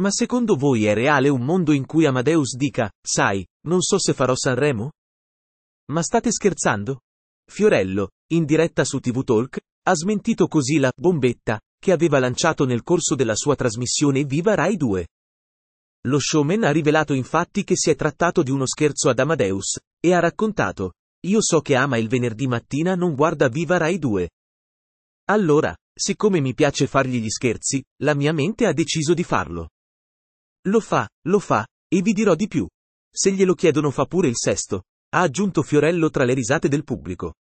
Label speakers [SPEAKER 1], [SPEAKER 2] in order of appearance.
[SPEAKER 1] Ma secondo voi è reale un mondo in cui Amadeus dica, sai, non so se farò Sanremo? Ma state scherzando? Fiorello, in diretta su TV Talk, ha smentito così la bombetta che aveva lanciato nel corso della sua trasmissione Viva Rai 2. Lo showman ha rivelato infatti che si è trattato di uno scherzo ad Amadeus, e ha raccontato, io so che ama il venerdì mattina non guarda Viva Rai 2. Allora, siccome mi piace fargli gli scherzi, la mia mente ha deciso di farlo. Lo fa, lo fa, e vi dirò di più. Se glielo chiedono fa pure il sesto, ha aggiunto Fiorello tra le risate del pubblico.